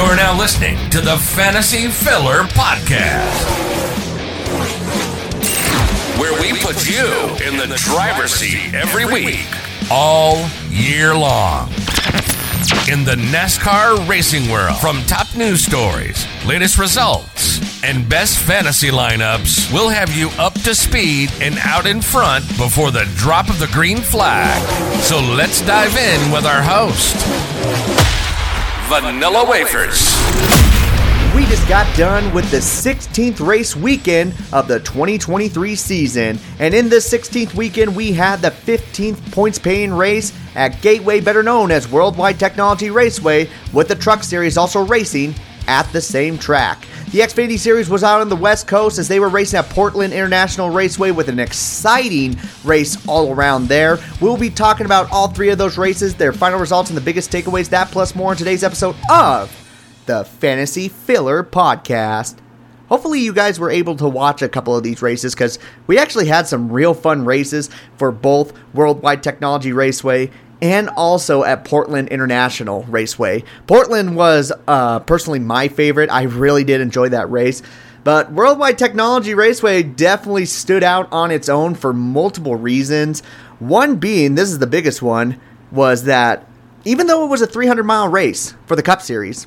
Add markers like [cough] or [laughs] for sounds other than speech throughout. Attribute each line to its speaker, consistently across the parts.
Speaker 1: You're now listening to the Fantasy Filler Podcast, where we put you in the driver's seat every week, all year long. In the NASCAR racing world, from top news stories, latest results, and best fantasy lineups, we'll have you up to speed and out in front before the drop of the green flag. So let's dive in with our host, Vanilla Wafers.
Speaker 2: We just got done with the 16th race weekend of the 2023 season. And in this 16th weekend, we had the 15th points paying race at Gateway, better known as Worldwide Technology Raceway, with the Truck Series also racing at the same track. The Xfinity Series was out on the West Coast as they were racing at Portland International Raceway with an exciting race all around there. We'll be talking about all three of those races, their final results, and the biggest takeaways, that plus more in today's episode of the Fantasy Filler Podcast. Hopefully, you guys were able to watch a couple of these races because we actually had some real fun races for both Worldwide Technology Raceway and also at Portland International Raceway. Portland was uh, personally my favorite. I really did enjoy that race. But Worldwide Technology Raceway definitely stood out on its own for multiple reasons. One being, this is the biggest one, was that even though it was a 300 mile race for the Cup Series,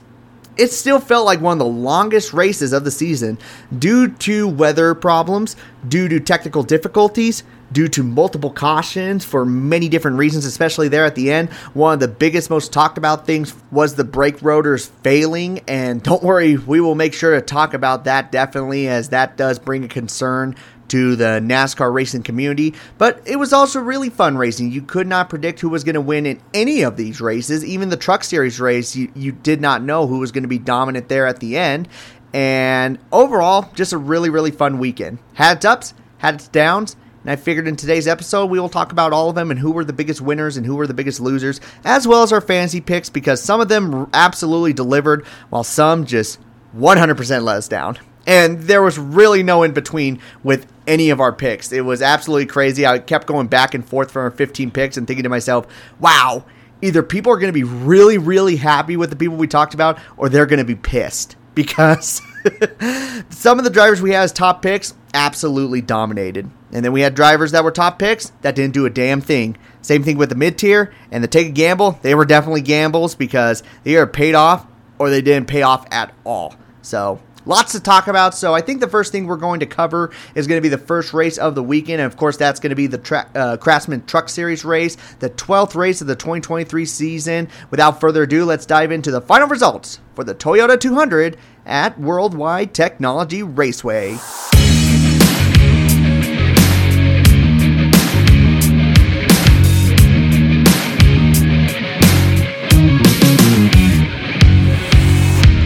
Speaker 2: it still felt like one of the longest races of the season due to weather problems, due to technical difficulties, due to multiple cautions for many different reasons, especially there at the end. One of the biggest, most talked about things was the brake rotors failing. And [laughs] don't worry, we will make sure to talk about that definitely, as that does bring a concern to the NASCAR racing community, but it was also really fun racing. You could not predict who was going to win in any of these races. Even the Truck Series race, you, you did not know who was going to be dominant there at the end. And overall, just a really, really fun weekend. Had its ups, had its downs, and I figured in today's episode, we will talk about all of them and who were the biggest winners and who were the biggest losers, as well as our fantasy picks, because some of them absolutely delivered, while some just 100% let us down. And there was really no in between with any of our picks. It was absolutely crazy. I kept going back and forth from our 15 picks and thinking to myself, wow, either people are going to be really, really happy with the people we talked about, or they're going to be pissed [laughs] because [laughs] some of the drivers we had as top picks absolutely dominated. And then we had drivers that were top picks that didn't do a damn thing. Same thing with the mid tier and the take a gamble. They were definitely gambles because they either paid off or they didn't pay off at all. So Lots to talk about. So I think the first thing we're going to cover is going to be the first race of the weekend. And of course, that's going to be the tra- uh, Craftsman Truck Series race, the 12th race of the 2023 season. Without further ado, let's dive into the final results for the Toyota 200 at Worldwide Technology Raceway.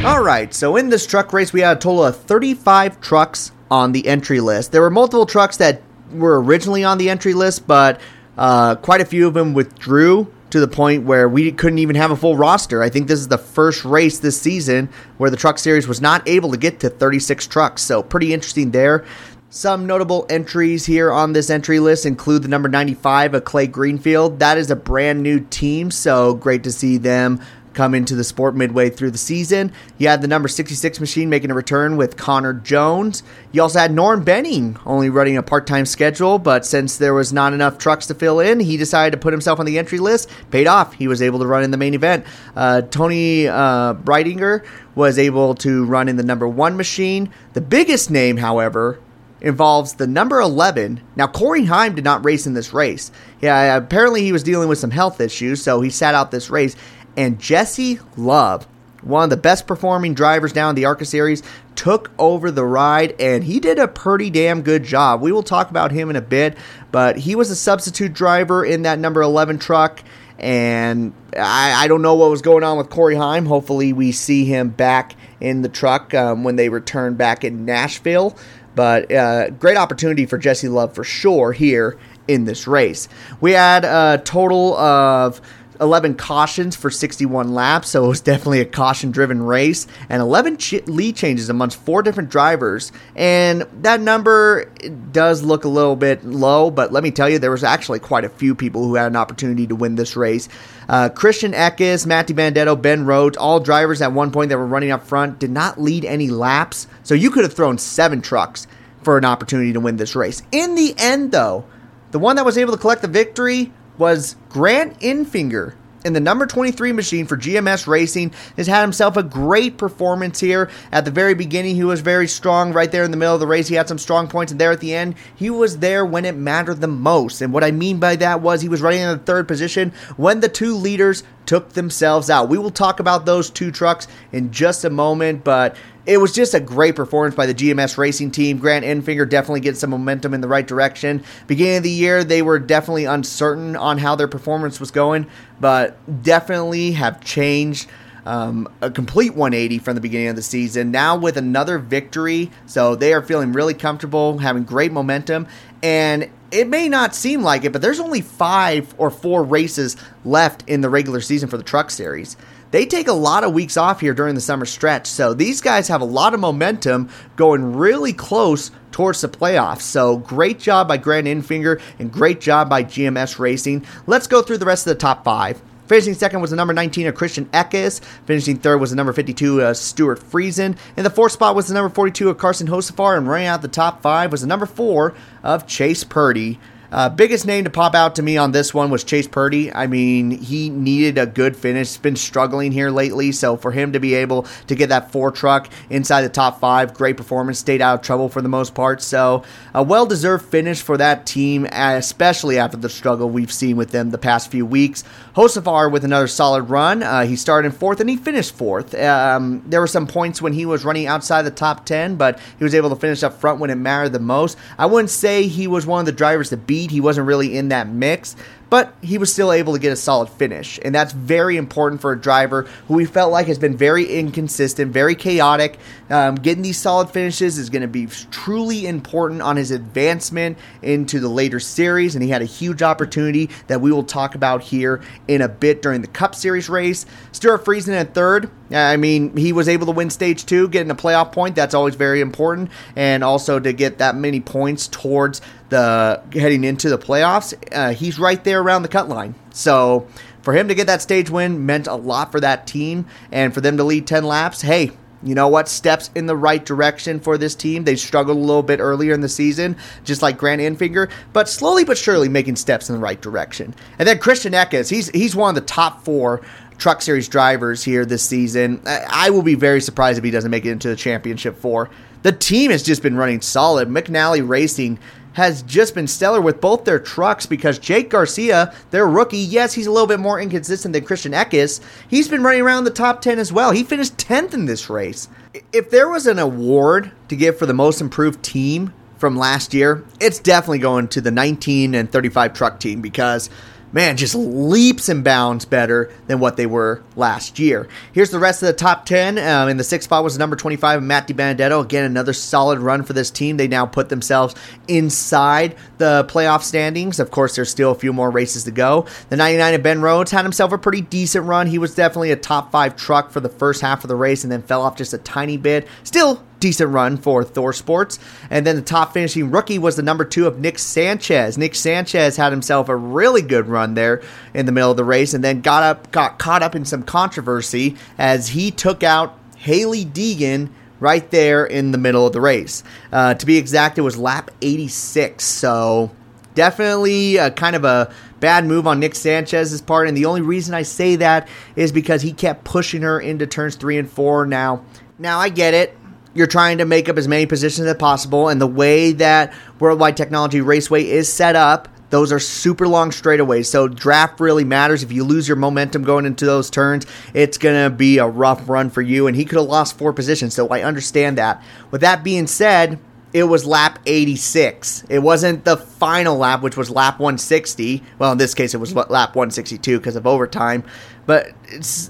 Speaker 2: All right, so in this truck race, we had a total of 35 trucks on the entry list. There were multiple trucks that were originally on the entry list, but uh, quite a few of them withdrew to the point where we couldn't even have a full roster. I think this is the first race this season where the truck series was not able to get to 36 trucks, so pretty interesting there. Some notable entries here on this entry list include the number 95 of Clay Greenfield. That is a brand new team, so great to see them come into the sport midway through the season. You had the number 66 machine making a return with Connor Jones. You also had Norm Benning only running a part time schedule, but since there was not enough trucks to fill in, he decided to put himself on the entry list. Paid off. He was able to run in the main event. Uh, Toni uh, Breidinger was able to run in the number one machine. The biggest name, however, involves the number 11. Now, Corey Heim did not race in this race. Yeah, apparently he was dealing with some health issues, so he sat out this race and Jesse Love, one of the best performing drivers down in the ARCA series, took over the ride and he did a pretty damn good job. We will talk about him in a bit, but he was a substitute driver in that number 11 truck. And I, I don't know what was going on with Corey Heim. Hopefully, we see him back in the truck um, when they return back in Nashville. But uh, great opportunity for Jesse Love for sure here in this race. We had a total of 11 cautions for 61 laps, so it was definitely a caution driven race, and 11 ch- lead changes amongst four different drivers. And that number does look a little bit low, but let me tell you, there was actually quite a few people who had an opportunity to win this race. Uh, Christian Eckes, Matt DiBenedetto, Ben Rhodes, all drivers at one point that were running up front, did not lead any laps, so you could have thrown seven trucks for an opportunity to win this race. In the end, though, the one that was able to collect the victory was Grant Enfinger in the number 23 machine for GMS Racing has had himself a great performance here. At the very beginning, he was very strong right there in the middle of the race. He had some strong points, and there at the end, he was there when it mattered the most. And what I mean by that was he was running in the third position when the two leaders took themselves out. We will talk about those two trucks in just a moment, but it was just a great performance by the GMS racing team. Grant Enfinger definitely gets some momentum in the right direction. Beginning of the year, they were definitely uncertain on how their performance was going, but definitely have changed. Um, a complete 180 from the beginning of the season. Now with another victory, so they are feeling really comfortable, having great momentum, and it may not seem like it, but there's only five or four races left in the regular season for the Truck Series they take a lot of weeks off here during the summer stretch. So these guys have a lot of momentum going really close towards the playoffs. So great job by Grant Enfinger and great job by GMS Racing. Let's go through the rest of the top five. Finishing second was the number 19 of Christian Eckes. Finishing third was the number 52 of Stewart Friesen. In the fourth spot was the number 42 of Carson Hocevar. And running out the top five was the number four of Chase Purdy. Uh, biggest name to pop out to me on this one was Chase Purdy. I mean, he needed a good finish. He's been struggling here lately, so for him to be able to get that four truck inside the top five, great performance. Stayed out of trouble for the most part. So a well-deserved finish for that team, especially after the struggle we've seen with them the past few weeks. Hocevar with another solid run. Uh, he started in fourth and he finished fourth. Um, there were some points when he was running outside the top ten, but he was able to finish up front when it mattered the most. I wouldn't say he was one of the drivers to beat he wasn't really in that mix but he was still able to get a solid finish. And that's very important for a driver who we felt like has been very inconsistent, very chaotic. Um, getting these solid finishes is going to be truly important on his advancement into the later series. And he had a huge opportunity that we will talk about here in a bit during the Cup Series race. Stewart Friesen at third. I mean, he was able to win stage two, getting a playoff point. That's always very important. And also to get that many points towards the heading into the playoffs. Uh, he's right there around the cut line. So for him to get that stage win meant a lot for that team, and for them to lead ten laps. Hey, you know what? Steps in the right direction for this team. They struggled a little bit earlier in the season, just like Grant Enfinger, but slowly but surely making steps in the right direction. And then Christian Eckes, he's he's one of the top four Truck Series drivers here this season. I will be very surprised if he doesn't make it into the championship four. The team has just been running solid. McAnally Racing has just been stellar with both their trucks because Jake Garcia, their rookie, yes, he's a little bit more inconsistent than Christian Eckes. He's been running around the top 10 as well. He finished 10th in this race. If there was an award to give for the most improved team from last year, it's definitely going to the 19 and 35 truck team because man, just leaps and bounds better than what they were last year. Here's the rest of the top 10. Um, in the sixth spot was number 25, Matt DiBenedetto. Again, another solid run for this team. They now put themselves inside the playoff standings. Of course, there's still a few more races to go. The 99 of Ben Rhodes had himself a pretty decent run. He was definitely a top five truck for the first half of the race and then fell off just a tiny bit. Still decent run for Thor Sports. And then the top finishing rookie was the number two of Nick Sanchez. Nick Sanchez had himself a really good run there in the middle of the race and then got up got caught up in some controversy as he took out Hailie Deegan right there in the middle of the race. Uh, to be exact, it was lap 86. So definitely a kind of a bad move on Nick Sanchez's part. And the only reason I say that is because he kept pushing her into turns three and four. Now, now I get it you're trying to make up as many positions as possible, and the way that Worldwide Technology Raceway is set up, those are super long straightaways. So draft really matters. If you lose your momentum going into those turns, it's gonna be a rough run for you. And he could have lost four positions, so I understand that. With that being said, it was lap 86. It wasn't the final lap, which was lap 160. Well, in this case, it was lap 162 because of overtime. But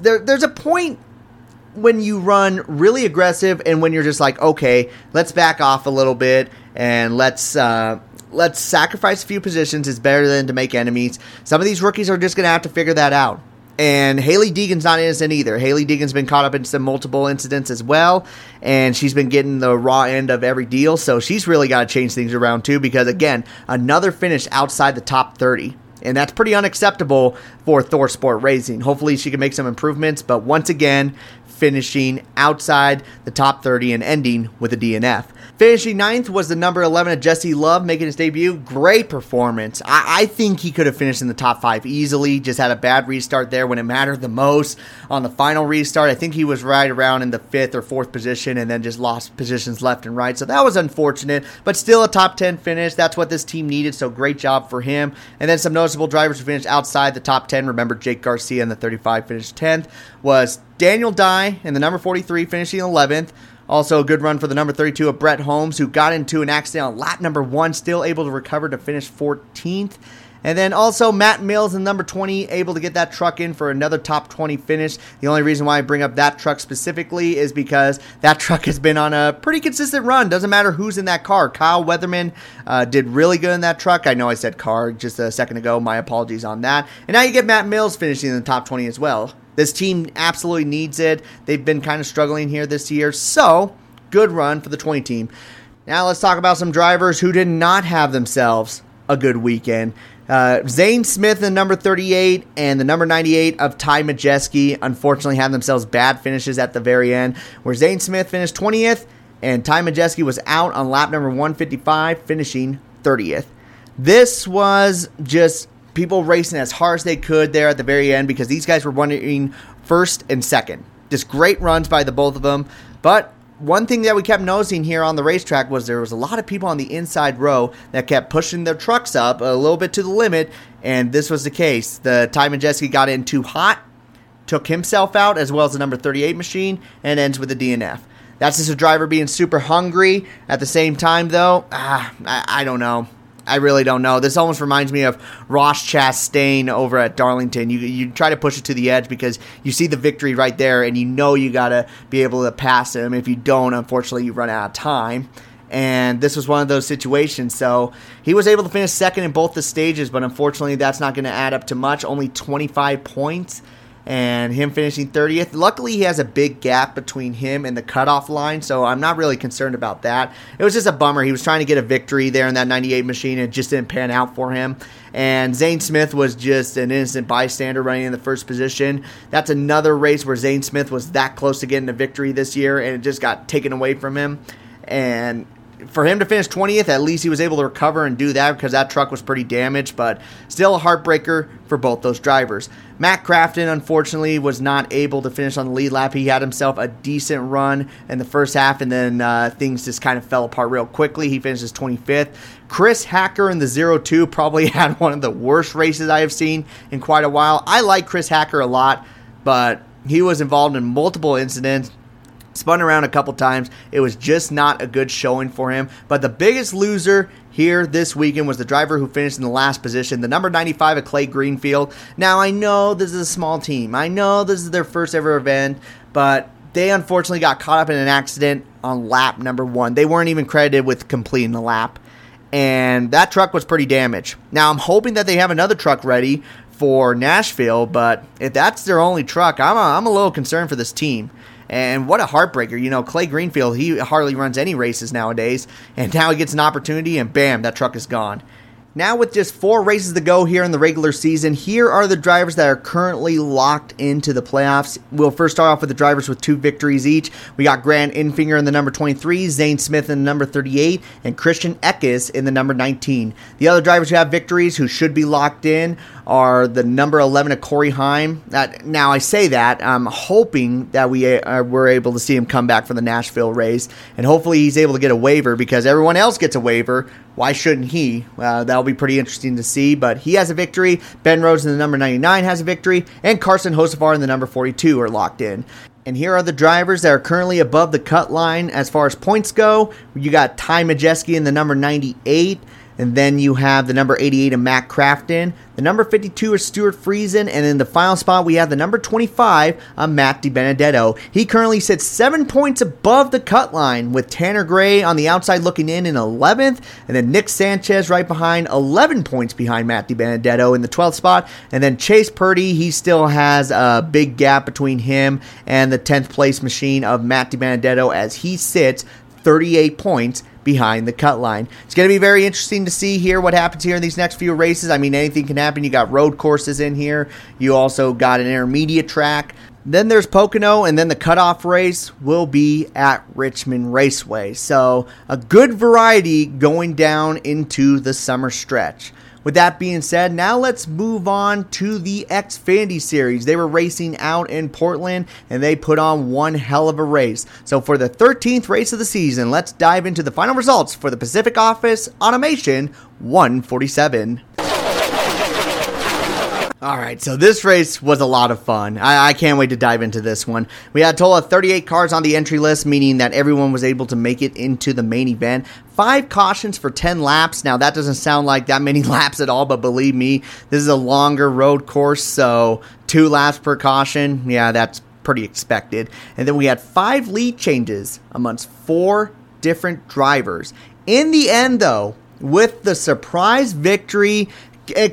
Speaker 2: there, there's a point when you run really aggressive and when you're just like, okay, let's back off a little bit and let's uh, let's sacrifice a few positions is better than to make enemies. Some of these rookies are just going to have to figure that out. And Hailie Deegan's not innocent either. Hailie Deegan's been caught up in some multiple incidents as well, and she's been getting the raw end of every deal. So she's really got to change things around too, because again, another finish outside the top 30. And that's pretty unacceptable for Thor Sport Racing. Hopefully, she can make some improvements, but once again, finishing outside the top 30 and ending with a DNF. Finishing ninth was the number 11 of Jesse Love making his debut. Great performance. I, I, think he could have finished in the top five easily. Just had a bad restart there when it mattered the most. On the final restart, I think he was right around in the fifth or fourth position and then just lost positions left and right. So that was unfortunate, but still a top 10 finish. That's what this team needed. So great job for him. And then some noticeable drivers who finished outside the top 10. Remember, Jake Garcia in the 35 finished 10th was Daniel Dye in the number 43 finishing 11th. Also, a good run for the number 32 of Brett Holmes, who got into an accident on lap number one, still able to recover to finish 14th. And then also Matt Mills in number 20, able to get that truck in for another top 20 finish. The only reason why I bring up that truck specifically is because that [laughs] truck has been on a pretty consistent run. Doesn't matter who's in that car. Kyle Weatherman uh, did really good in that truck. I know I said car just a second ago. My apologies on that. And now you get Matt Mills finishing in the top 20 as well. This team absolutely needs it. They've been kind of struggling here this year. So, good run for the 20 team. Now, let's talk about some drivers who did not have themselves a good weekend. Uh, Zane Smith, the number 38, and the number 98 of Ty Majeski, unfortunately had themselves bad finishes at the very end, where Zane Smith finished 20th and Ty Majeski was out on lap number 155, finishing 30th. This was just people racing as hard as they could there at the very end because these guys were running first and second. Just great runs by the both of them. But one thing that we kept noticing here on the racetrack was there was a lot of people on the inside row that kept pushing their trucks up a little bit to the limit, and this was the case. The Ty Majeski got in too hot, took himself out as well as the number 38 machine, and ends with a DNF. That's just a driver being super hungry. At the same time, though, ah, I, I don't know. I really don't know. This almost reminds me of Ross Chastain over at Darlington. You you try to push it to the edge because you see the victory right there, and you know you got to be able to pass him. If you don't, unfortunately, you run out of time. And this was one of those situations. So he was able to finish second in both the stages, but unfortunately, that's not going to add up to much. Only 25 points and him finishing 30th. Luckily, he has a big gap between him and the cutoff line, so I'm not really concerned about that. It was just a bummer. He was trying to get a victory there in that 98 machine, and it just didn't pan out for him. And Zane Smith was just an innocent bystander running in the first position. That's another race where Zane Smith was that close to getting a victory this year, and it just got taken away from him. And for him to finish 20th, at least he was able to recover and do that because that truck was pretty damaged, but still a heartbreaker for both those drivers. Matt Crafton, unfortunately, was not able to finish on the lead lap. He had himself a decent run in the first half, and then uh, things just kind of fell apart real quickly. He finishes 25th. Chris Hacker in the 0 2 probably [laughs] had one of the worst races I have seen in quite a while. I like Chris Hacker a lot, but he was involved in multiple incidents spun around a couple times. It was just not a good showing for him. But the biggest loser here this weekend was the driver who finished in the last position, the number 95 of Clay Greenfield. Now, I know this is a small team. I know this is their first ever event, but they unfortunately got caught up in an accident on lap number one. They weren't even credited with completing the lap. And that truck was pretty damaged. Now, I'm hoping that they have another truck ready for Nashville, but if that's their only truck, I'm a, I'm a little concerned for this team. And what a heartbreaker. You know, Clay Greenfield, he hardly runs any races nowadays. And now he gets an opportunity, and bam, that truck is gone. Now, with just four races to go here in the regular season, here are the drivers that are currently locked into the playoffs. We'll first start off with the drivers with two victories each. We got Grant Enfinger in the number 23, Zane Smith in the number 38, and Christian Eckes in the number 19. The other drivers who have victories who should be locked in are the number 11 of Corey Heim. That, now, I say that, I'm hoping that we uh, were able to see him come back for the Nashville race, and hopefully he's able to get a waiver because everyone else gets a waiver why shouldn't he? Uh, that'll be pretty interesting to see. But he has a victory. Ben Rhodes in the number 99 has a victory. And Carson Hocevar in the number 42 are locked in. And here are the drivers that are currently above the cut line as far as points go. You got Ty Majeski in the number 98. And then you have the number 88 of Matt Crafton. The number 52 is Stewart Friesen. And in the final spot, we have the number 25 of Matt DiBenedetto. He currently sits seven points above the cut line with Tanner Gray on the outside looking in in 11th. And then Nick Sanchez right behind, 11 points behind Matt DiBenedetto in the 12th spot. And then Chase Purdy, he still has a big gap between him and the 10th place machine of Matt DiBenedetto as he sits 38 points behind the cut line. It's going to be very interesting to see here what happens here in these next few races. I mean, anything can happen. You got road courses in here. You also got an intermediate track. Then there's Pocono, and then the cutoff race will be at Richmond Raceway. So, a good variety going down into the summer stretch. With that being said, now let's move on to the Xfinity Series. They were racing out in Portland and they put on one hell of a race. So, for the 13th race of the season, let's dive into the final results for the Pacific Office Automation 147. All right, so this race was a lot of fun. I, I, can't wait to dive into this one. We had a total of 38 cars on the entry list, meaning that everyone was able to make it into the main event. Five cautions for 10 laps. Now, that doesn't sound like that many [laughs] laps at all, but believe me, this is a longer road course, so two laps per caution. Yeah, that's pretty expected. And then we had five lead changes amongst four different drivers. In the end, though, with the surprise victory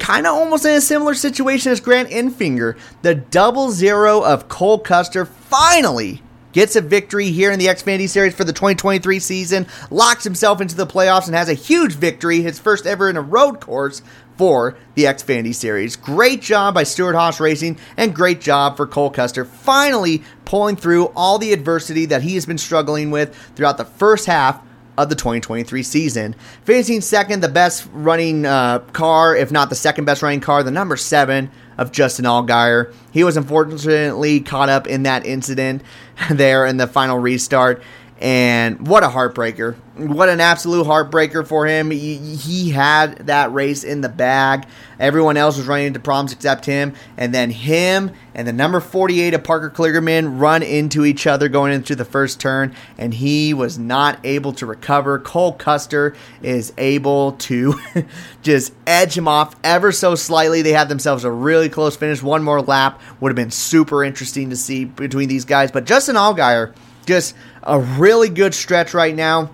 Speaker 2: kind of almost in a similar situation as Grant Enfinger. The double zero of Cole Custer finally gets a victory here in the Xfinity Series for the 2023 season, locks himself into the playoffs, and has a huge victory, his first ever in a road course for the Xfinity Series. Great job by Stewart-Haas Racing, and great job for Cole Custer, finally pulling through all the adversity that he has been struggling with throughout the first half of the 2023 season. Finishing second, the best running uh, car, if not the second best running car, the number seven of Justin Allgaier. He was unfortunately caught up in that incident [laughs] there in the final restart. And what a heartbreaker. What an absolute heartbreaker for him. He, he, had that race in the bag. Everyone else was running into problems except him. And then him and the number 48 of Parker Kligerman run into each other going into the first turn. And he was not able to recover. Cole Custer is able to [laughs] just edge him off ever so slightly. They had themselves a really close finish. One more lap would have been super interesting to see between these guys. But Justin Allgaier just a really good stretch right now.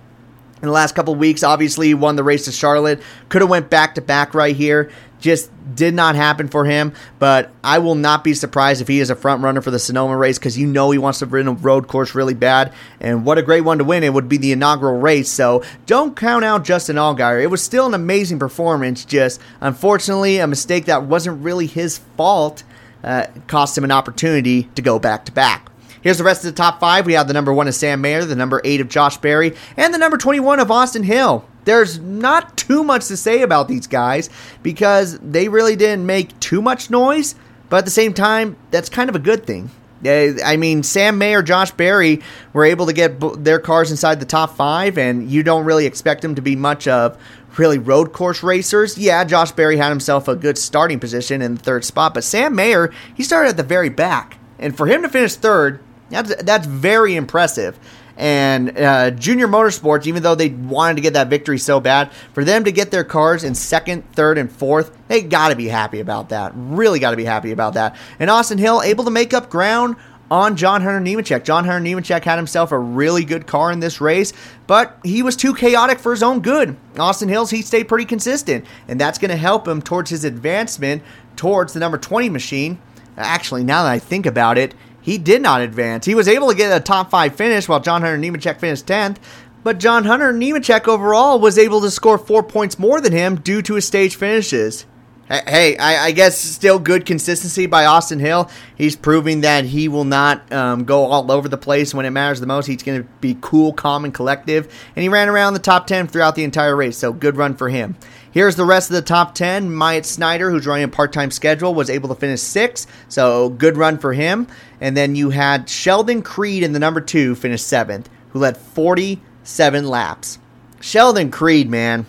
Speaker 2: In the last couple weeks, obviously won the race to Charlotte. Could have went back to back right here. Just did not happen for him. But I will not be surprised if he is a front runner for the Sonoma race because you know he wants to win a road course really bad. And what a great one to win! It would be the inaugural race. So don't count out Justin Allgaier. It was still an amazing performance. Just unfortunately, a mistake that wasn't really his fault uh, cost him an opportunity to go back to back. Here's the rest of the top five. We have the number one of Sam Mayer, the number eight of Josh Berry, and the number 21 of Austin Hill. There's not too much to say about these guys because they really didn't make too much noise, but at the same time, that's kind of a good thing. I mean, Sam Mayer, Josh Berry were able to get their cars inside the top five, and you don't really expect them to be much of really road course racers. Yeah, Josh Berry had himself a good starting position in the third spot, but Sam Mayer, he started at the very back. And for him to finish third, that's that's very impressive. And uh, Junior Motorsports, even though they wanted to get that victory so bad, for them to get their cars in second, third, and fourth, they got to be happy about that. Really got to be happy about that. And Austin Hill able to make up ground on John Hunter Nemechek. John Hunter Nemechek had himself a really good car in this race, but he was too chaotic for his own good. Austin Hills, he stayed pretty consistent, and that's going to help him towards his advancement towards the number 20 machine. Actually, now that I think about it, he did not advance. He was able to get a top five finish while John Hunter Nemechek finished 10th, but John Hunter Nemechek overall was able to score four points more than him due to his stage finishes. Hey, I, I, guess still good consistency by Austin Hill. He's proving that he will not um, go all over the place when it matters the most. He's going to be cool, calm, and collective. And he ran around the top 10 throughout the entire race, so good run for him. Here's the rest of the top 10. Myatt Snider, who's running a part time schedule, was able to finish sixth, so good run for him. And then you had Sheldon Creed in the number two, finished seventh, who led 47 laps. Sheldon Creed, man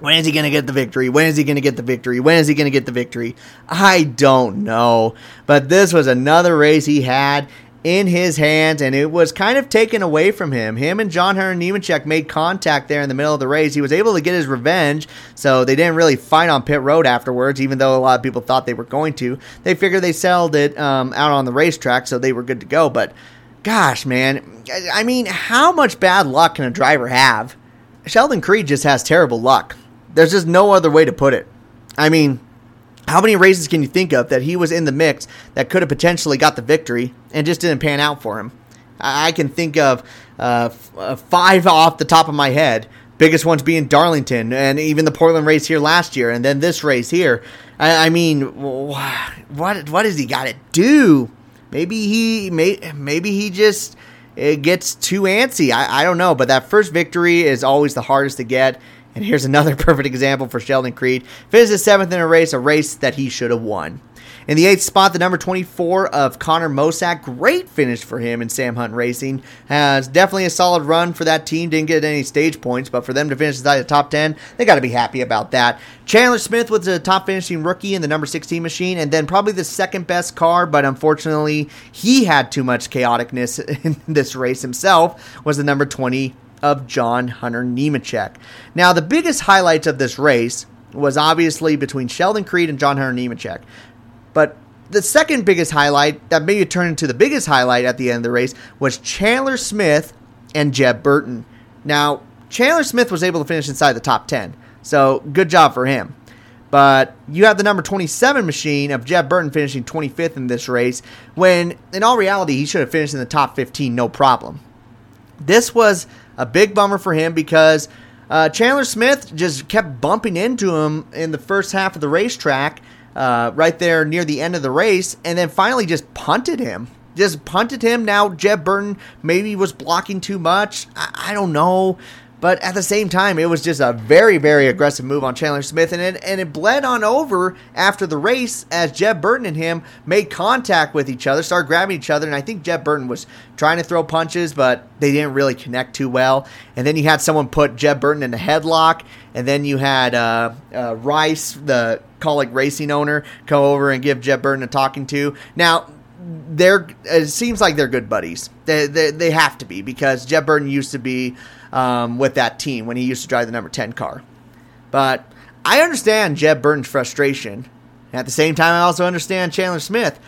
Speaker 2: when is he going to get the victory? When is he going to get the victory? When is he going to get the victory? I don't know. But this was another race he had, in his hands, and it was kind of taken away from him. Him and John Hunter Nemechek made contact there in the middle of the race. He was able to get his revenge, so they didn't really fight on pit road afterwards, even though a lot of people thought they were going to. They figured they settled it um, out on the racetrack, so they were good to go. But gosh, man, I mean, how much bad luck can a driver have? Sheldon Creed just has terrible luck. There's just no other way to put it. I mean, how many races can you think of that he was in the mix that could have potentially got the victory and just didn't pan out for him? I can think of uh, uh, five off the top of my head. Biggest ones being Darlington and even the Portland race here last year, and then this race here. I, I mean, what what does he got to do? Maybe he may, maybe he just it gets too antsy. I, I don't know, but that first victory is always the hardest to get. And here's another [laughs] perfect example for Sheldon Creed. Finishes seventh in a race, a race that he should have won. In the eighth spot, the number 24 of Connor Mosack. Great finish for him in Sam Hunt Racing. Has definitely a solid run for that team. Didn't get any stage points, but for them to finish inside the top 10, they got to be happy about that. Chandler Smith was the top finishing rookie in the number 16 machine, and then probably the second best car, but unfortunately, he had too much chaoticness [laughs] in this race himself, was the number 20 of John Hunter Nemechek. Now, the biggest highlights of this race was obviously between Sheldon Creed and John Hunter Nemechek. But the second biggest highlight that maybe turned into the biggest highlight at the end of the race was Chandler Smith and Jeb Burton. Now, Chandler Smith was able to finish inside the top 10, so good job for him. But you have the number 27 machine of Jeb Burton finishing 25th in this race, when in all reality, he should have finished in the top 15 no problem. This was a big bummer for him because uh, Chandler Smith just kept bumping into him in the first half of the racetrack uh, right there near the end of the race, and then finally just punted him. Just punted him. Now Jeb Burton maybe was blocking too much. I, I don't know. But at the same time, it was just a very, very aggressive move on Chandler Smith, and it, and it bled on over after the race as Jeb Burton and him made contact with each other, started grabbing each other, and I think Jeb Burton was trying to throw punches, but they didn't really connect too well. And then you had someone put Jeb Burton in a headlock, and then you had uh, uh, Rice, the Kaulig Racing owner, come over and give Jeb Burton a talking to. Now, they're it seems like they're good buddies. They, they, they have to be because Jeb Burton used to be um, with that team when he used to drive the number 10 car. But I understand Jeb Burton's frustration. At the same time, I also understand Chandler Smith.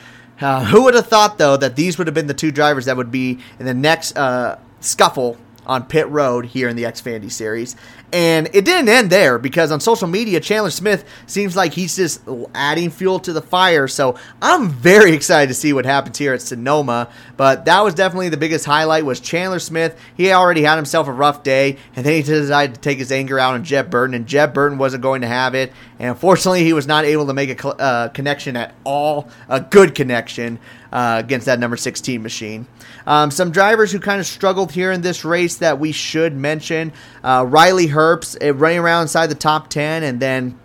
Speaker 2: Uh, who would have thought, though, that these would have been the two drivers that would be in the next uh, scuffle on pit road here in the Xfinity series. And it didn't end there because on social media, Chandler Smith seems like he's just adding fuel to the fire. So I'm very [laughs] excited to see what happens here at Sonoma. But that was definitely the biggest highlight was Chandler Smith. He already had himself a rough day, and then he decided to take his anger out on Jeb Burton, and Jeb Burton wasn't going to have it. And unfortunately, he was not able to make a uh, connection at all, a good connection uh, against that number 16 machine. Um, some drivers who kind of struggled here in this race that we should mention uh, Riley Herbst uh, running around inside the top 10 and then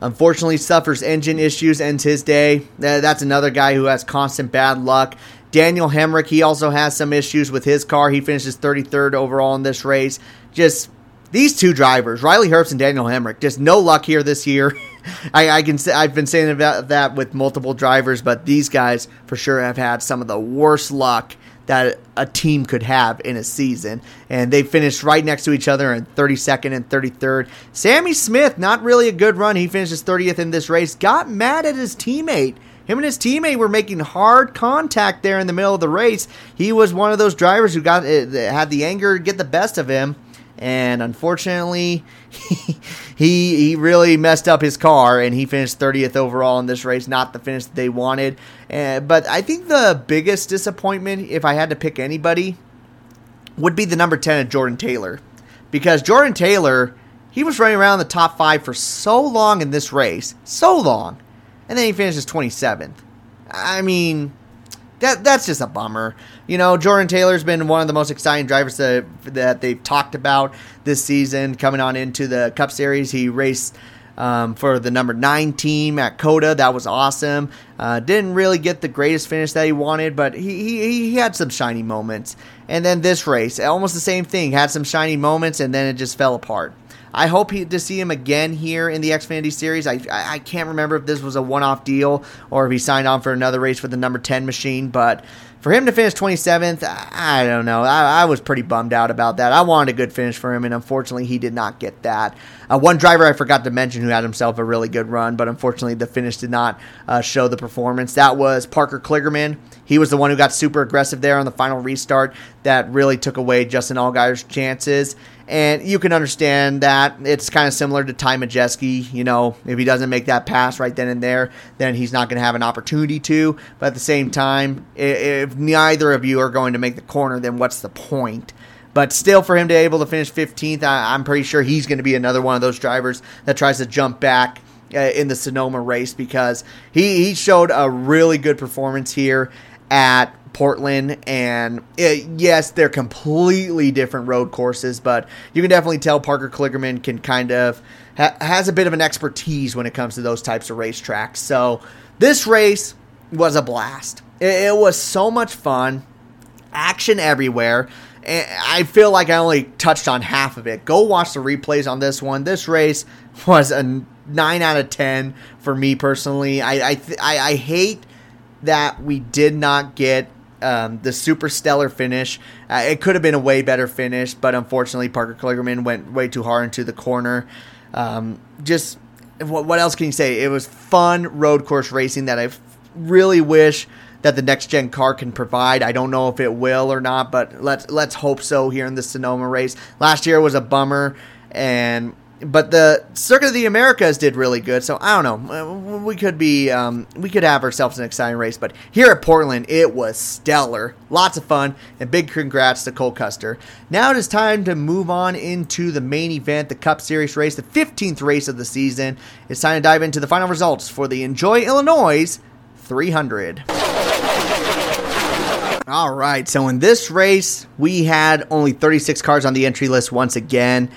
Speaker 2: unfortunately suffers engine issues, ends his day. That's another guy who has constant bad luck. Daniel Hemric, he also has some issues with his car. He finishes 33rd overall in this race. Just these two drivers, Riley Herbst and Daniel Hemric, just no luck here this year. [laughs] [laughs] I, I, can say I've been saying about that with multiple drivers, but these guys for sure have had some of the worst luck that a team could have in a season. And they finished right next to each other in 32nd and 33rd. Sammy Smith, not really a good run. He finishes 30th in this race. Got mad at his teammate. Him and his teammate were making hard contact there in the middle of the race. He was one of those drivers who got uh, had the anger get the best of him and unfortunately, [laughs] he, he really messed up his car, and he finished 30th overall in this race. Not the finish they wanted. Uh, but I think the biggest disappointment, if I had to pick anybody, would be the number 10 of Jordan Taylor, because Jordan Taylor he was running around the top five for so long in this race, so long, and then he finishes 27th. I mean, that that's just a bummer. You know, Jordan Taylor's been one of the most exciting drivers that, that they've talked about this season. Coming on into the Cup Series, he raced um, for the number nine team at COTA. That was awesome. Uh, didn't really get the greatest finish that he wanted, but he, he, he had some shiny moments. And then this race, almost the same thing. Had some shiny moments, and then it just fell apart. I hope he, to see him again here in the Xfinity Series. I, I, can't remember if this was a one-off deal or if he signed on for another race for the number 10 machine, but for him to finish 27th, I don't know. I, I, was pretty bummed out about that. I wanted a good finish for him, and unfortunately, he did not get that. Uh, one driver I forgot to mention who had himself a really good run, but unfortunately, the finish did not uh, show the performance. That was Parker Kligerman. He was the one who got super aggressive there on the final restart that really took away Justin Allgaier's chances. And you can understand that it's kind of similar to Ty Majeski. You know, if he doesn't make that pass right then and there, then he's not going to have an opportunity to. But at the same time, if neither of you are going to make the corner, then what's the point? But still, for him to be able to finish 15th, I, am pretty sure he's going to be another one of those drivers that tries to jump back uh, in the Sonoma race because he, he showed a really good performance here at Portland, and it, yes, they're completely different road courses, but you can definitely tell Parker Kligerman can kind of ha- has a bit of an expertise when it comes to those types of racetracks. So this race was a blast. It, it was so much fun, action everywhere. Eh, I feel like I only touched on half of it. Go watch the replays on this one. This race was a nine out of ten for me personally. I I, th- I, I hate that we did not get um, the super stellar finish. Uh, it could have been a way better finish, but unfortunately, Parker Kligerman went way too hard into the corner. Um, just what, what else can you say? It was fun road course racing that I really wish that the next gen car can provide. I don't know if it will or not, but let's let's hope so here in the Sonoma race. Last year was a bummer, and but the Circuit of the Americas did really good. So I don't know. Uh, we could be um, we could have ourselves an exciting race. But here at Portland, it was stellar, lots of fun, and big congrats to Cole Custer. Now it is time to move on into the main event, the Cup Series race, the 15th race of the season. It's time to dive into the final results for the Enjoy Illinois 300. All right, so in this race, we had only 36 cars on the entry list once again.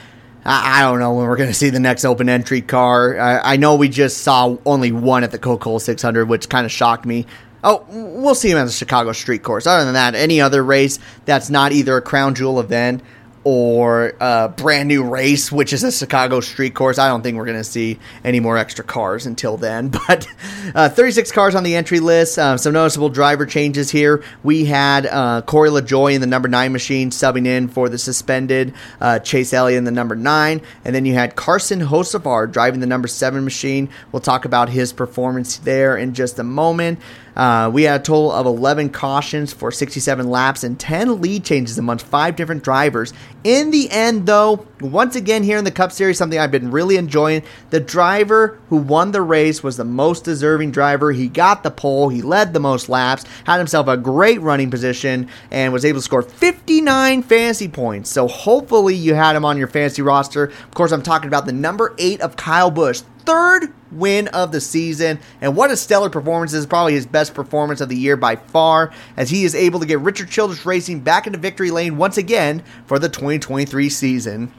Speaker 2: I, I don't know when we're going to see the next open entry car. I, I know we just saw only one at the Coca Cola 600, which kind of shocked me. Oh, we'll see him at the Chicago Street Course. Other than that, any other race that's not either a crown jewel event or a brand new race, which is a Chicago street course. I don't think we're going to see any more extra cars until then. [laughs] But uh, 36 cars on the entry list. Uh, some noticeable driver changes here. We had uh, Corey LaJoie in the number nine machine subbing in for the suspended uh, Chase Elliott in the number nine. And then you had Carson Hocevar driving the number seven machine. We'll talk about his performance there in just a moment. Uh, we had a total of 11 cautions for 67 laps and 10 lead changes amongst five different drivers. In the end, though, once again here in the Cup Series, something I've been really enjoying. The driver who won the race was the most deserving driver. He got the pole, he led the most laps, had himself a great running position, and was able to score 59 fantasy points. So hopefully you had him on your fantasy roster. Of course, I'm talking about the number eight of Kyle Busch third win of the season. And what a stellar performance. This is probably his best performance of the year by far, as he is able to get Richard Childress Racing back into victory lane once again for the 2023 season.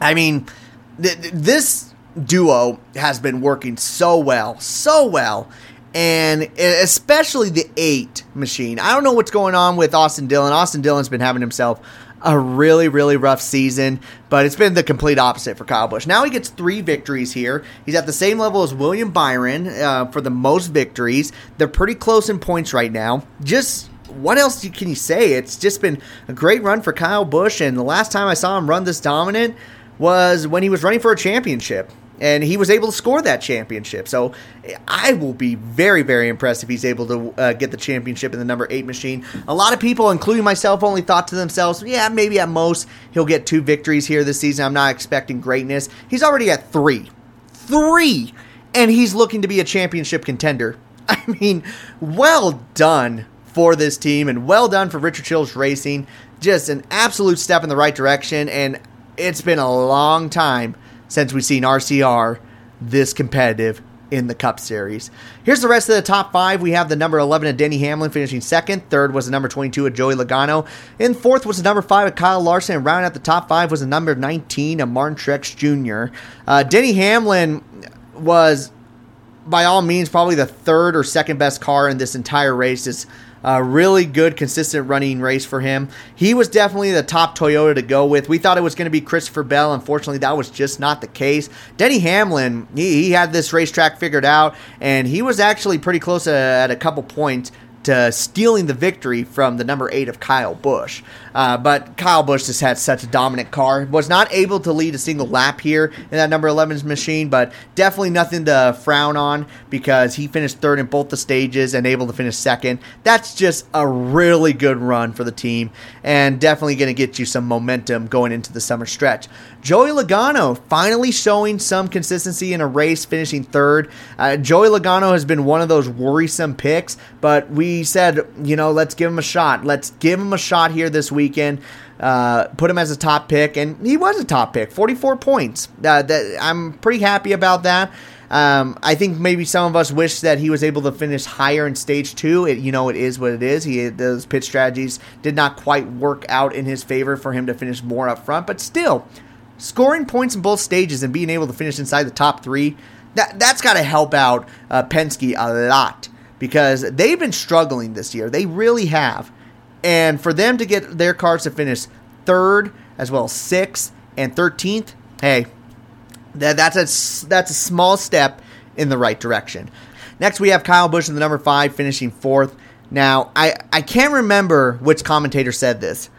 Speaker 2: I mean, th- this duo has been working so well, so well. And especially the eight machine. I don't know what's going on with Austin Dillon. Austin Dillon's been having himself a really, really rough season, but it's been the complete opposite for Kyle Busch. Now he gets three victories here. He's at the same level as William Byron uh, for the most victories. They're pretty close in points right now. Just what else can you say? It's just been a great run for Kyle Busch, and the last time I saw him run this dominant was when he was running for a championship and he was able to score that championship. So I will be very, very impressed if he's able to uh, get the championship in the number eight machine. A lot of people, including myself, only thought to themselves, yeah, maybe at most he'll get two victories here this season. I'm not expecting greatness. He's already at three. Three! And he's looking to be a championship contender. [laughs] I mean, well done for this team and well done for Richard Childress Racing. Just an absolute step in the right direction. And it's been a long time since we've seen RCR this competitive in the Cup Series. Here's the rest of the top five. We have the number 11 of Denny Hamlin finishing second. Third was the number 22 of Joey Logano. In fourth was the number five of Kyle Larson. And rounding out the top five was the number 19 of Martin Truex Jr. Uh, Denny Hamlin was, by all means, probably the third or second best car in this entire race. It's a really good, consistent running race for him. He was definitely the top Toyota to go with. We thought it was going to be Christopher Bell. Unfortunately, that was just not the case. Denny Hamlin, he, he had this racetrack figured out, and he was actually pretty close uh, at a couple points to stealing the victory from the number eight of Kyle Busch. Uh, but Kyle Busch just had such a dominant car. Was not able to lead a single lap here in that number 11's machine, but definitely nothing to frown on because he finished third in both the stages and able to finish second. That's just a really good run for the team and definitely going to get you some momentum going into the summer stretch. Joey Logano finally showing some consistency in a race, finishing third. Uh, Joey Logano has been one of those worrisome picks, but we said, you know, let's give him a shot. Let's give him a shot here this weekend. Uh, put him as a top pick, and he was a top pick, 44 points. Uh, that, I'm pretty happy about that. Um, I think maybe some of us wish that he was able to finish higher in stage two. It, you know, it is what it is. He those pitch strategies did not quite work out in his favor for him to finish more up front, but still, scoring points in both stages and being able to finish inside the top three, that that's got to help out uh, Penske a lot because they've been struggling this year. They really have, and for them to get their cars to finish third as well as sixth and thirteenth, hey, that, that's a that's a small step in the right direction. Next, we have Kyle Busch in the number five, finishing fourth. Now, I, I can't remember which commentator said this,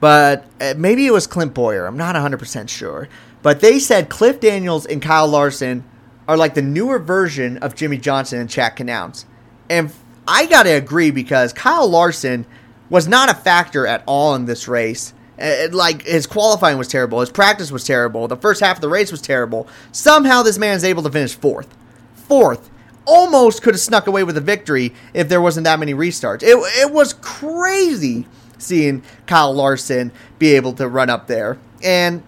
Speaker 2: but uh, maybe it was Clint Bowyer. I'm not 100% sure. But they said Cliff Daniels and Kyle Larson are like the newer version of Jimmie Johnson and Chad Knaus. And I got to agree because Kyle Larson was not a factor at all in this race. Uh, like his qualifying was terrible, his practice was terrible, the first half of the race was terrible. Somehow this man's able to finish fourth. Fourth. Almost could have snuck away with a victory if there wasn't that many restarts. It, it was crazy seeing Kyle Larson be able to run up there. And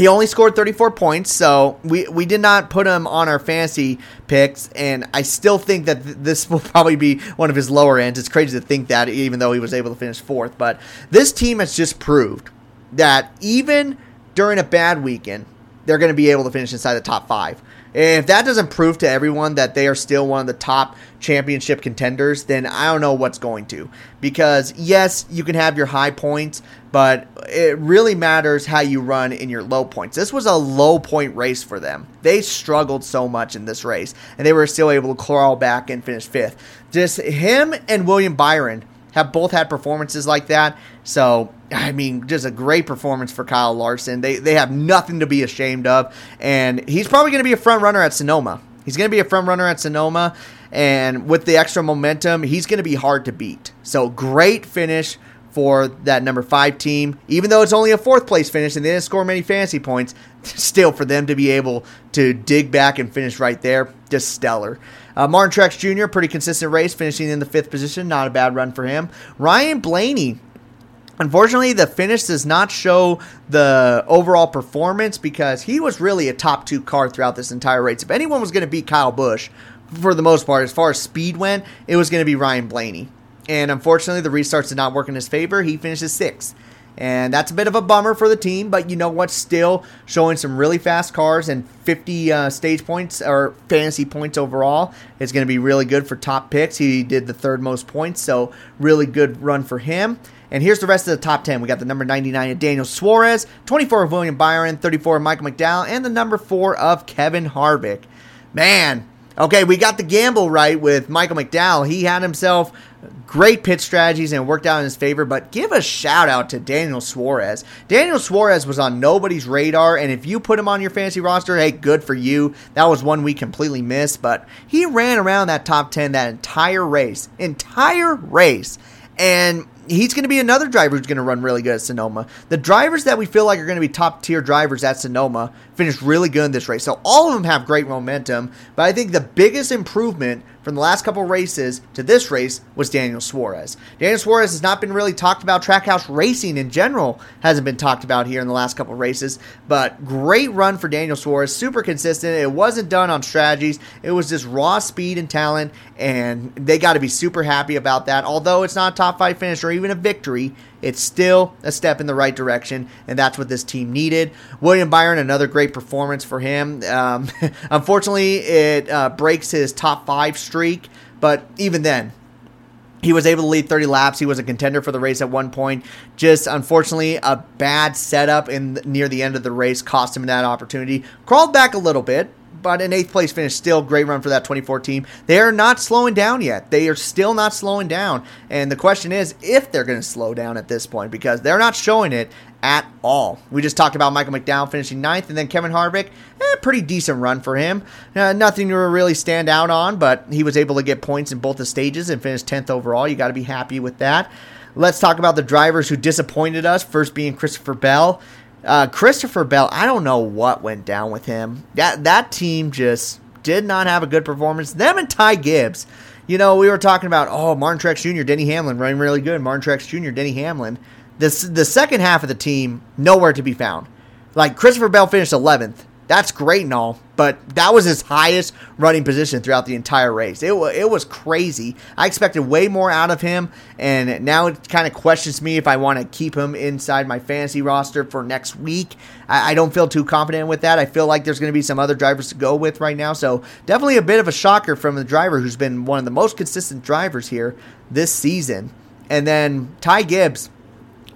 Speaker 2: he only scored 34 points, so we, we did not put him on our fantasy picks, and I still think that th- this will [laughs] probably be one of his lower ends. It's crazy to think that, even though he was able to finish fourth. But this team has just proved that even during a bad weekend, they're going to be able to finish inside the top five. If that doesn't prove to everyone that they are still one of the top championship contenders, then I don't know what's going to. Because, yes, you can have your high points, but it really matters how you run in your low points. This was a low point race for them. They struggled so much in this race, and they were still able to crawl back and finish fifth. Just him and William Byron have both had performances like that. So, I mean, just a great performance for Kyle Larson. They, they have nothing to be ashamed of. And he's probably going to be a front runner at Sonoma. He's going to be a front runner at Sonoma. And with the extra momentum, he's going to be hard to beat. So, great finish for that number five team. Even though it's only a fourth place finish and they didn't score many fantasy points, [laughs] still for them to be able to dig back and finish right there, just stellar. Uh, Martin Truex Jr., pretty consistent race, finishing in the fifth position. Not a bad run for him. Ryan Blaney Unfortunately, the finish does not show the overall performance because he was really a top two car throughout this entire race. If anyone was going to beat Kyle Busch, for the most part, as far as speed went, it was going to be Ryan Blaney. And unfortunately, the restarts did not work in his favor. He finishes sixth. And that's a bit of a bummer for the team, but you know what? Still showing some really fast cars and 50 uh, stage points or fantasy points overall is going to be really good for top picks. He did the third most points, so really good run for him. And here's the rest of the top 10. We got the number 99 of Daniel Suarez, 24 of William Byron, 34 of Michael McDowell, and the number 4 of Kevin Harvick. Man, okay, we got the gamble right with Michael McDowell. He had himself great pit strategies and worked out in his favor, but give a shout out to Daniel Suarez. Daniel Suarez was on nobody's radar, and if you put him on your fantasy roster, hey, good for you. That was one we completely missed, but he ran around that top 10 that entire race. Entire race. And he's going to be another driver who's going to run really good at Sonoma. The drivers that we feel like are going to be top tier drivers at Sonoma finished really good in this race. So all of them have great momentum, but I think the biggest improvement from the last couple races to this race was Daniel Suarez. Daniel Suarez has not been really talked about. Trackhouse racing in general hasn't been talked about here in the last couple races, but great run for Daniel Suarez. Super consistent. It wasn't done on strategies, it was just raw speed and talent, and they got to be super happy about that. Although it's not a top five finish or even a victory, it's still a step in the right direction, and that's what this team needed. William Byron, another great performance for him. Um, [laughs] unfortunately, it uh, breaks his top five streak, but even then, he was able to lead 30 laps. He was a contender for the race at one point. Just unfortunately, a bad setup in near the end of the race cost him that opportunity. Crawled back a little bit, but an eighth place finish, still great run for that 24 team. They are not slowing down yet. They are still not slowing down. And the question is if they're going to slow down at this point because they're not showing it at all. We just talked about Michael McDowell finishing ninth, and then Kevin Harvick, eh, pretty decent run for him. Uh, nothing to really stand out on, but he was able to get points in both the stages and finish 10th overall. You got to be happy with that. Let's talk about the drivers who disappointed us. First being Christopher Bell. Uh, Christopher Bell, I don't know what went down with him. That that team just did not have a good performance. Them and Ty Gibbs. You know, we were talking about oh Martin Truex Jr., Denny Hamlin running really good. Martin Truex Jr., Denny Hamlin. The the second half of the team nowhere to be found. Like Christopher Bell finished 11th that's great and all, but that was his highest running position throughout the entire race. It, was, it was crazy. I expected way more out of him, and now it kind of questions me if I want to keep him inside my fantasy roster for next week. I, I don't feel too confident with that. I feel like there's going to be some other drivers to go with right now, so definitely a bit of a shocker from the driver who's been one of the most consistent drivers here this season. And then Ty Gibbs,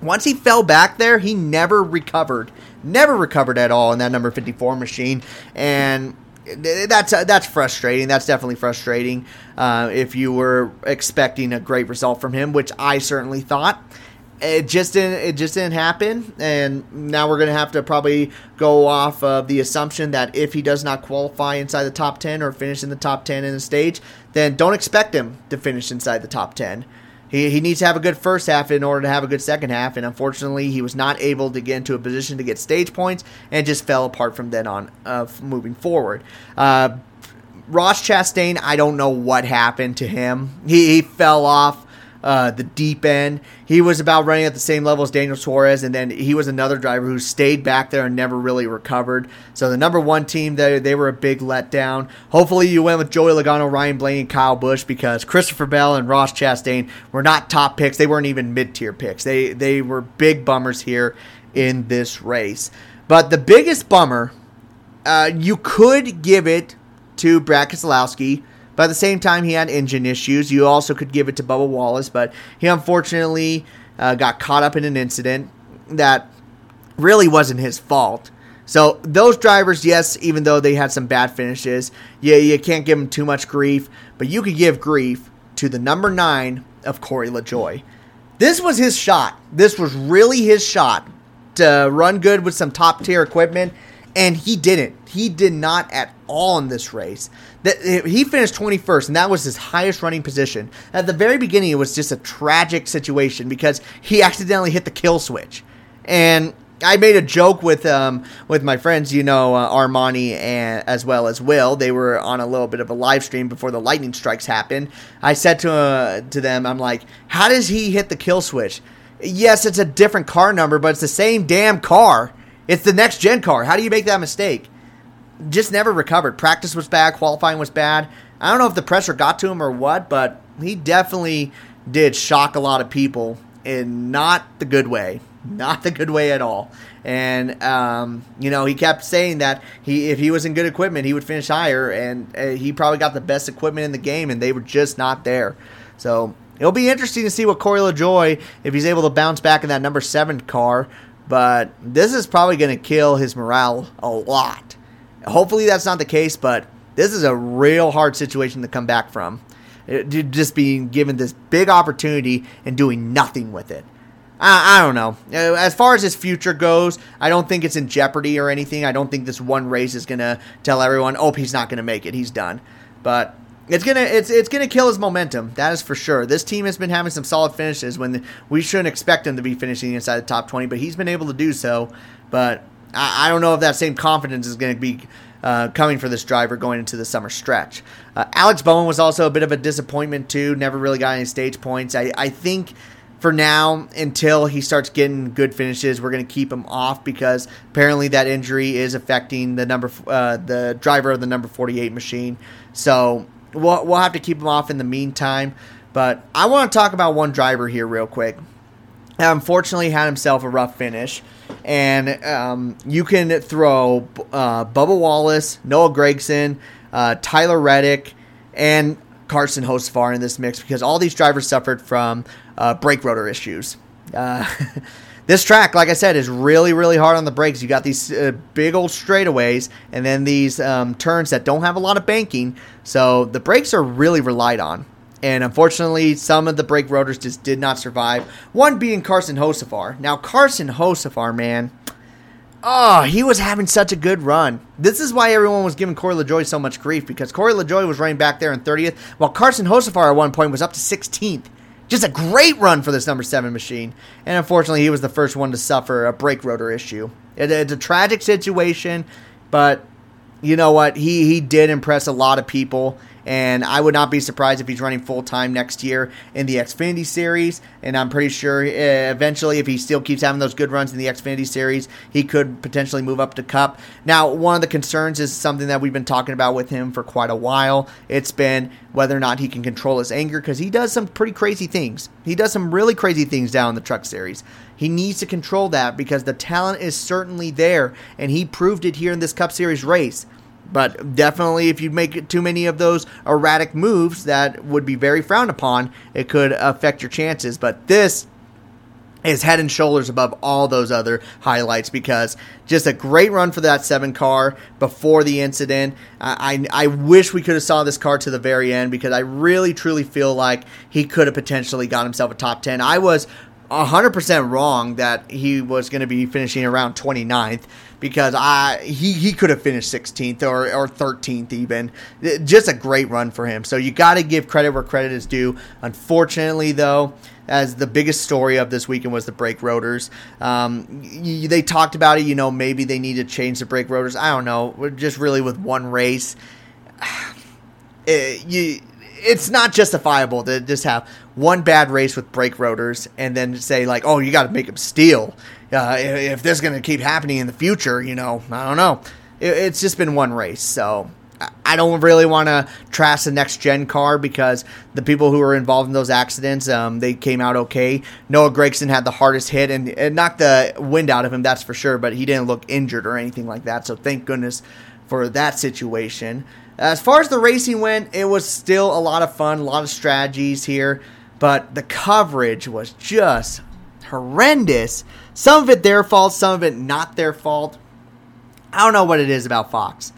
Speaker 2: once he fell back there, he never recovered never recovered at all in that number 54 machine. And that's uh, that's frustrating. That's definitely frustrating. Uh, if you were expecting a great result from him, which I certainly thought, it just didn't. It just didn't happen. And now we're gonna have to probably go off of the assumption that if he does not qualify inside the top ten or finish in the top ten in the stage, then don't expect him to finish inside the top ten he, he needs to have a good first half in order to have a good second half, and unfortunately, he was not able to get into a position to get stage points and just fell apart from then on uh, moving forward. Uh, Ross Chastain, I don't know what happened to him. He, he fell off uh, the deep end. He was about running at the same level as Daniel Suarez, and then he was another driver who stayed back there and never really recovered. So the number one team, they, they were a big letdown. Hopefully you went with Joey Logano, Ryan Blaney, and Kyle Busch because Christopher Bell and Ross Chastain were not top picks. They weren't even mid tier picks. They they were big bummers here in this race. But the biggest bummer, uh, you could give it to Brad Keselowski but at the same time, he had engine issues. You also could give it to Bubba Wallace, but he unfortunately uh, got caught up in an incident that really wasn't his fault. So those drivers, yes, even though they had some bad finishes, yeah, you can't give them too much grief, but you could give grief to the number nine of Corey LaJoie. This was his shot. This was really his shot to run good with some top tier equipment and he didn't. He did not at all in this race. That he finished 21st, and that was his highest running position. At the very beginning, it was just a tragic situation because he accidentally hit the kill switch, and I made a joke with um with my friends, you know, uh, Armani and as well as Will. They were on a little bit of a live stream before the lightning strikes happened. I said to uh, to them, I'm like, "How does he hit the kill switch?" Yes, it's a different car number, but it's the same damn car. It's the next gen car. How do you make that mistake? Just never recovered. Practice was bad. Qualifying was bad. I don't know if the pressure got to him or what, but he definitely did shock a lot of people in not the good way. [laughs] Not the good way at all. And um, you know, he kept saying that he, if he was in good equipment, he would finish higher, and uh, he probably got the best equipment in the game, and they were just not there. So it'll be interesting to see what Corey LaJoie, if he's able to bounce back in that number seven car, but this is probably going to kill his morale a lot. Hopefully that's not the case, but this is a real hard situation to come back from. It, just being given this big opportunity and doing nothing with it. I, I, don't know. Uh, as far as his future goes, I don't think it's in jeopardy or anything. I don't think this one race is to tell everyone, oh, he's not to make it. He's done. But it's gonna it's it's gonna kill his momentum. That is for sure. This team has been having some solid finishes when we shouldn't expect him to be finishing inside the top twenty, but he's been able to do so. But I, I don't know if that same confidence is going to be uh, coming for this driver going into the summer stretch. Uh, Alex Bowman was also a bit of a disappointment too. Never really got any stage points. I, I think for now until he starts getting good finishes we're going to keep him off because apparently that injury is affecting the number uh, the driver of the number 48 machine so we'll, we'll have to keep him off in the meantime. But I want to talk about one driver here real quick. Unfortunately, had himself a rough finish, and um, you can throw uh, Bubba Wallace, Noah Gragson, uh, Tyler Reddick, and Carson Hocevar in this mix because all these drivers suffered from uh, brake rotor issues. Uh, [laughs] this track, like I said, is really, really hard on the brakes. You got these uh, big old straightaways and then these um, turns that don't have a lot of banking. So the brakes are really relied on. And unfortunately, some of the brake rotors just did not survive. One being Carson Hocevar. Now, Carson Hocevar, man, oh, he was having such a good run. This is why everyone was giving Corey LaJoie so much grief because Corey LaJoie was running back there in 30th, while Carson Hocevar at one point was up to 16th. Just a great run for this number seven machine. And unfortunately, he was the first one to suffer a brake rotor issue. It, it's a tragic situation, but you know what? He he did impress a lot of people and I would not be surprised if he's running full time next year in the Xfinity Series. And I'm pretty sure uh, eventually, if he still keeps having those good runs in the Xfinity Series, he could potentially move up to Cup. Now, one of the concerns is something that we've been talking about with him for quite a while. It's been whether or not he can control his anger because he does some pretty crazy things. He does some really crazy things down in the Truck Series. He needs to control that because the talent is certainly there, and he proved it here in this Cup Series race. But definitely, if you make too many of those erratic moves that would be very frowned upon, it could affect your chances. But this is head and shoulders above all those other highlights because just a great run for that seven car before the incident. I, I, wish we could have saw this car to the very end because I really truly feel like he could have potentially got himself a top 10. I was 100% wrong that he was going to be finishing around 29th because I he, he could have finished 16th or, or 13th even. Just a great run for him. So you got to give credit where credit is due. Unfortunately, though, as the biggest story of this weekend was the brake rotors. Um, they talked about it. You know, maybe they need to change the brake rotors. I don't know. Just really with one race, [sighs] it, you it's not justifiable to just have one bad race with brake rotors and then say like, oh, you got to make them steel. Uh, if, this is going to keep happening in the future, you know, I don't know. It, it's just been one race, so I don't really want to trash the next gen car because the people who were involved in those accidents, um, they came out okay. Noah Gragson had the hardest hit and it knocked the wind out of him, that's for sure, but he didn't look injured or anything like that. So thank goodness for that situation. As far as the racing went, it was still a lot of fun, a lot of strategies here, but the coverage was just horrendous. Some of it their fault, some of it not their fault. I don't know what it is about Fox.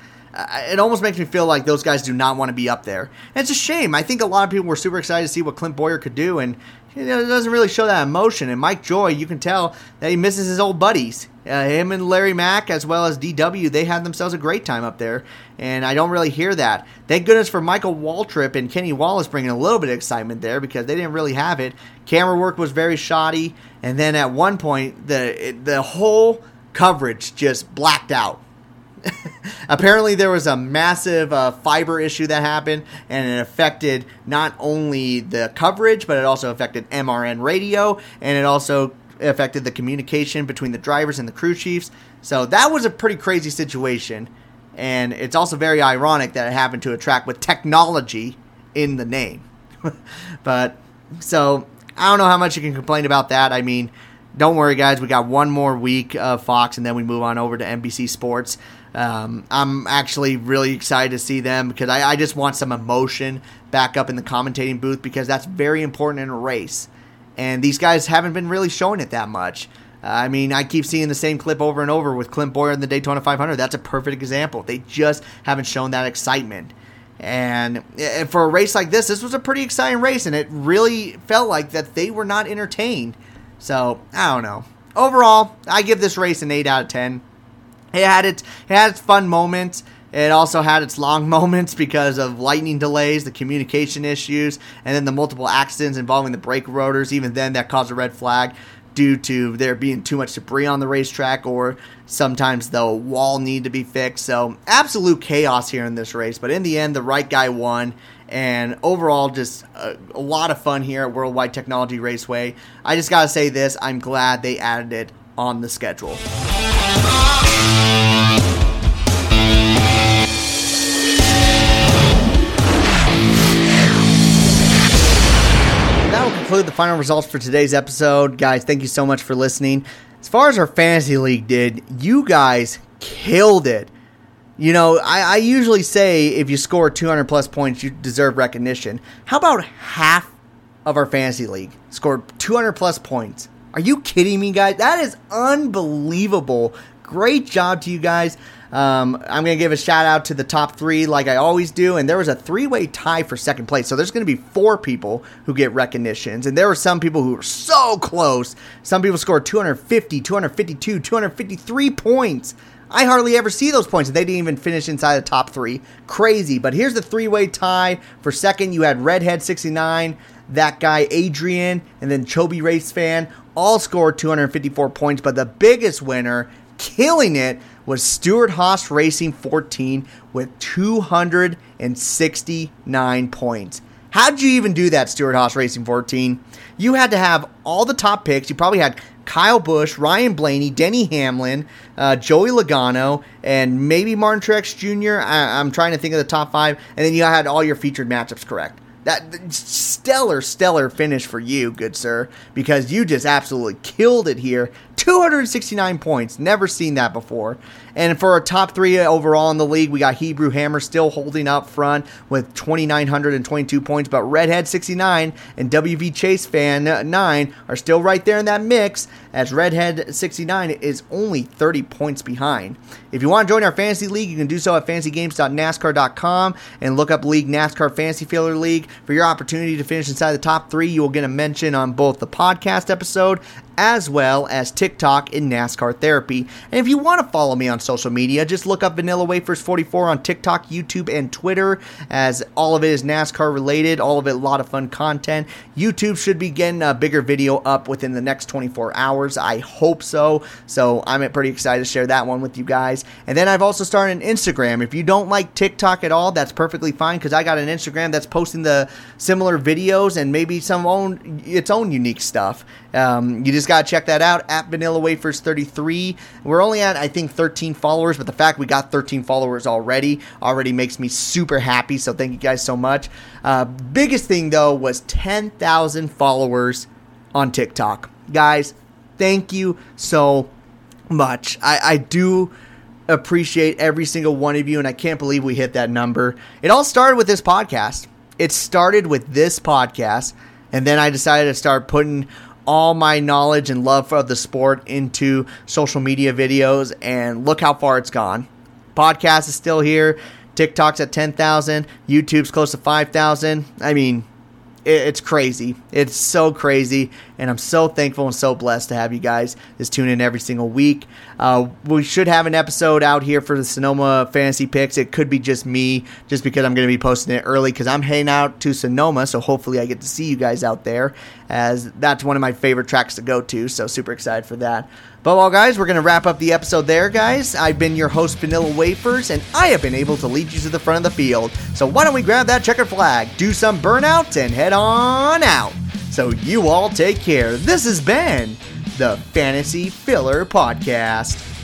Speaker 2: it almost makes me feel like those guys do not want to be up there. And it's a shame. I think a lot of people were super excited to see what Clint Bowyer could do, and you know, it doesn't really show that emotion. And Mike Joy, you can tell that he misses his old buddies. Uh, him and Larry Mac, as well as DW, they had themselves a great time up there, and I don't really hear that. Thank goodness for Michael Waltrip and Kenny Wallace bringing a little bit of excitement there because they didn't really have it. Camera work was very shoddy, and then at one point, the the whole coverage just blacked out. [laughs] Apparently, there was a massive uh, fiber issue that happened, and it affected not only the coverage, but it also affected MRN radio, and it also affected the communication between the drivers and the crew chiefs. So that was a pretty crazy situation. And it's also very ironic that it happened to a track with technology in the name. [laughs] but so I don't know how much you can complain about that. I mean, don't worry, guys. We got one more week of Fox, and then we move on over to NBC Sports. Um, I'm actually really excited to see them because I, I, just want some emotion back up in the commentating booth because that's very important in a race and these guys haven't been really showing it that much. Uh, I mean, I keep seeing the same clip over and over with Clint Bowyer in the Daytona 500. That's a perfect example. They just haven't shown that excitement. And eh, for a race like this, this was a pretty exciting race, and it really felt like that they were not entertained. So I don't know. Overall, I give this race an eight out of ten. It had its it had its fun moments. It also had its long [laughs] moments because of lightning delays, the communication issues, and then the multiple accidents involving the brake rotors. Even then, that caused a red flag due to there being too much debris on the racetrack or sometimes the wall need to be fixed. So, absolute chaos here in this race. But in the end, the right guy won. And overall, just a, a lot of fun here at World Wide Technology Raceway. I just got to say this I'm glad they added it on the schedule. The final results for today's episode. Guys, thank you so much for listening. As far as our fantasy league did, you guys killed it. You know, I, I usually say if you score 200 plus points, you deserve recognition. How about half of our fantasy league scored 200 plus points? Are you kidding me, guys? That is unbelievable. Great job to you guys. Um, I'm going to give a shout out to the top three, like I always do. And there was a three way tie for second place. So there's going to be four people who get recognitions. And there were some people who were so close. Some people scored 250, 252, 253 points. I hardly ever see those points. They didn't even finish inside the top three. Crazy. But here's the three way tie. For second, you had Redhead 69, that guy Adrian, and then Chobi Race Fan. All scored 254 points. But the biggest winner, killing it, was Stewart Haas Racing 14 with 269 points. How'd you even do that, Stewart Haas Racing 14? You had to have all the top picks. You probably had Kyle Busch, Ryan Blaney, Denny Hamlin, uh, Joey Logano, and maybe Martin Truex Jr. I, am trying to think of the top five. And then you had all your featured matchups correct. That stellar, stellar finish for you, good sir, because you just absolutely killed it here. 269 points. Never seen that before. And for our top three overall in the league, we got Hebrew Hammer still holding up front with 2,922 points, but Redhead 69 and WV Chase Fan 9 are still right there in that mix, as Redhead 69 is only 30 points behind. If you want to join our fantasy league, you can do so at fantasygames.nascar.com and look up League NASCAR Fantasy Filler League. For your opportunity to finish inside the top three, you will get a mention on both the podcast episode as well as TikTok in NASCAR Therapy. And if you want to follow me on social media, just look up Vanilla Wafers 44 on TikTok, YouTube, and Twitter, as all of it is NASCAR related. All of it, a lot of fun content. YouTube should be getting a bigger video up within the next 24 hours. I hope so. So I'm pretty excited to share that one with you guys. And then I've also started an Instagram. If you don't like TikTok at all, that's perfectly fine because I got an Instagram that's posting the similar videos and maybe some own its own unique stuff. Um, you just got to check that out at Vanilla Wafers 33. We're only at, I think, 13 followers, but the fact we got 13 followers already already makes me super happy. So thank you guys so much. Uh, biggest thing, though, was 10,000 followers on TikTok. Guys, thank you so much. I, I do appreciate every single one of you, and I can't believe we hit that number. It all started with this podcast. It started with this podcast, and then I decided to start putting all my knowledge and love of the sport into social media videos, and look how far it's gone. Podcast is still here. TikTok's at 10,000. YouTube's close to 5,000. I mean, it's crazy. It's so crazy, and I'm so thankful and so blessed to have you guys just tune in every single week. Uh, we should have an episode out here for the Sonoma Fantasy Picks. It could be just me, just because I'm going to be posting it early because I'm heading out to Sonoma, so hopefully I get to see you guys out there, as that's one of my favorite tracks to go to. So super excited for that. But well, guys, we're going to wrap up the episode there, guys. I've been your host, Vanilla Wafers, and I have been able to lead you to the front of the field. So why don't we grab that checker flag, do some burnouts, and head on out. So you all take care. This has been the Fantasy Filler Podcast.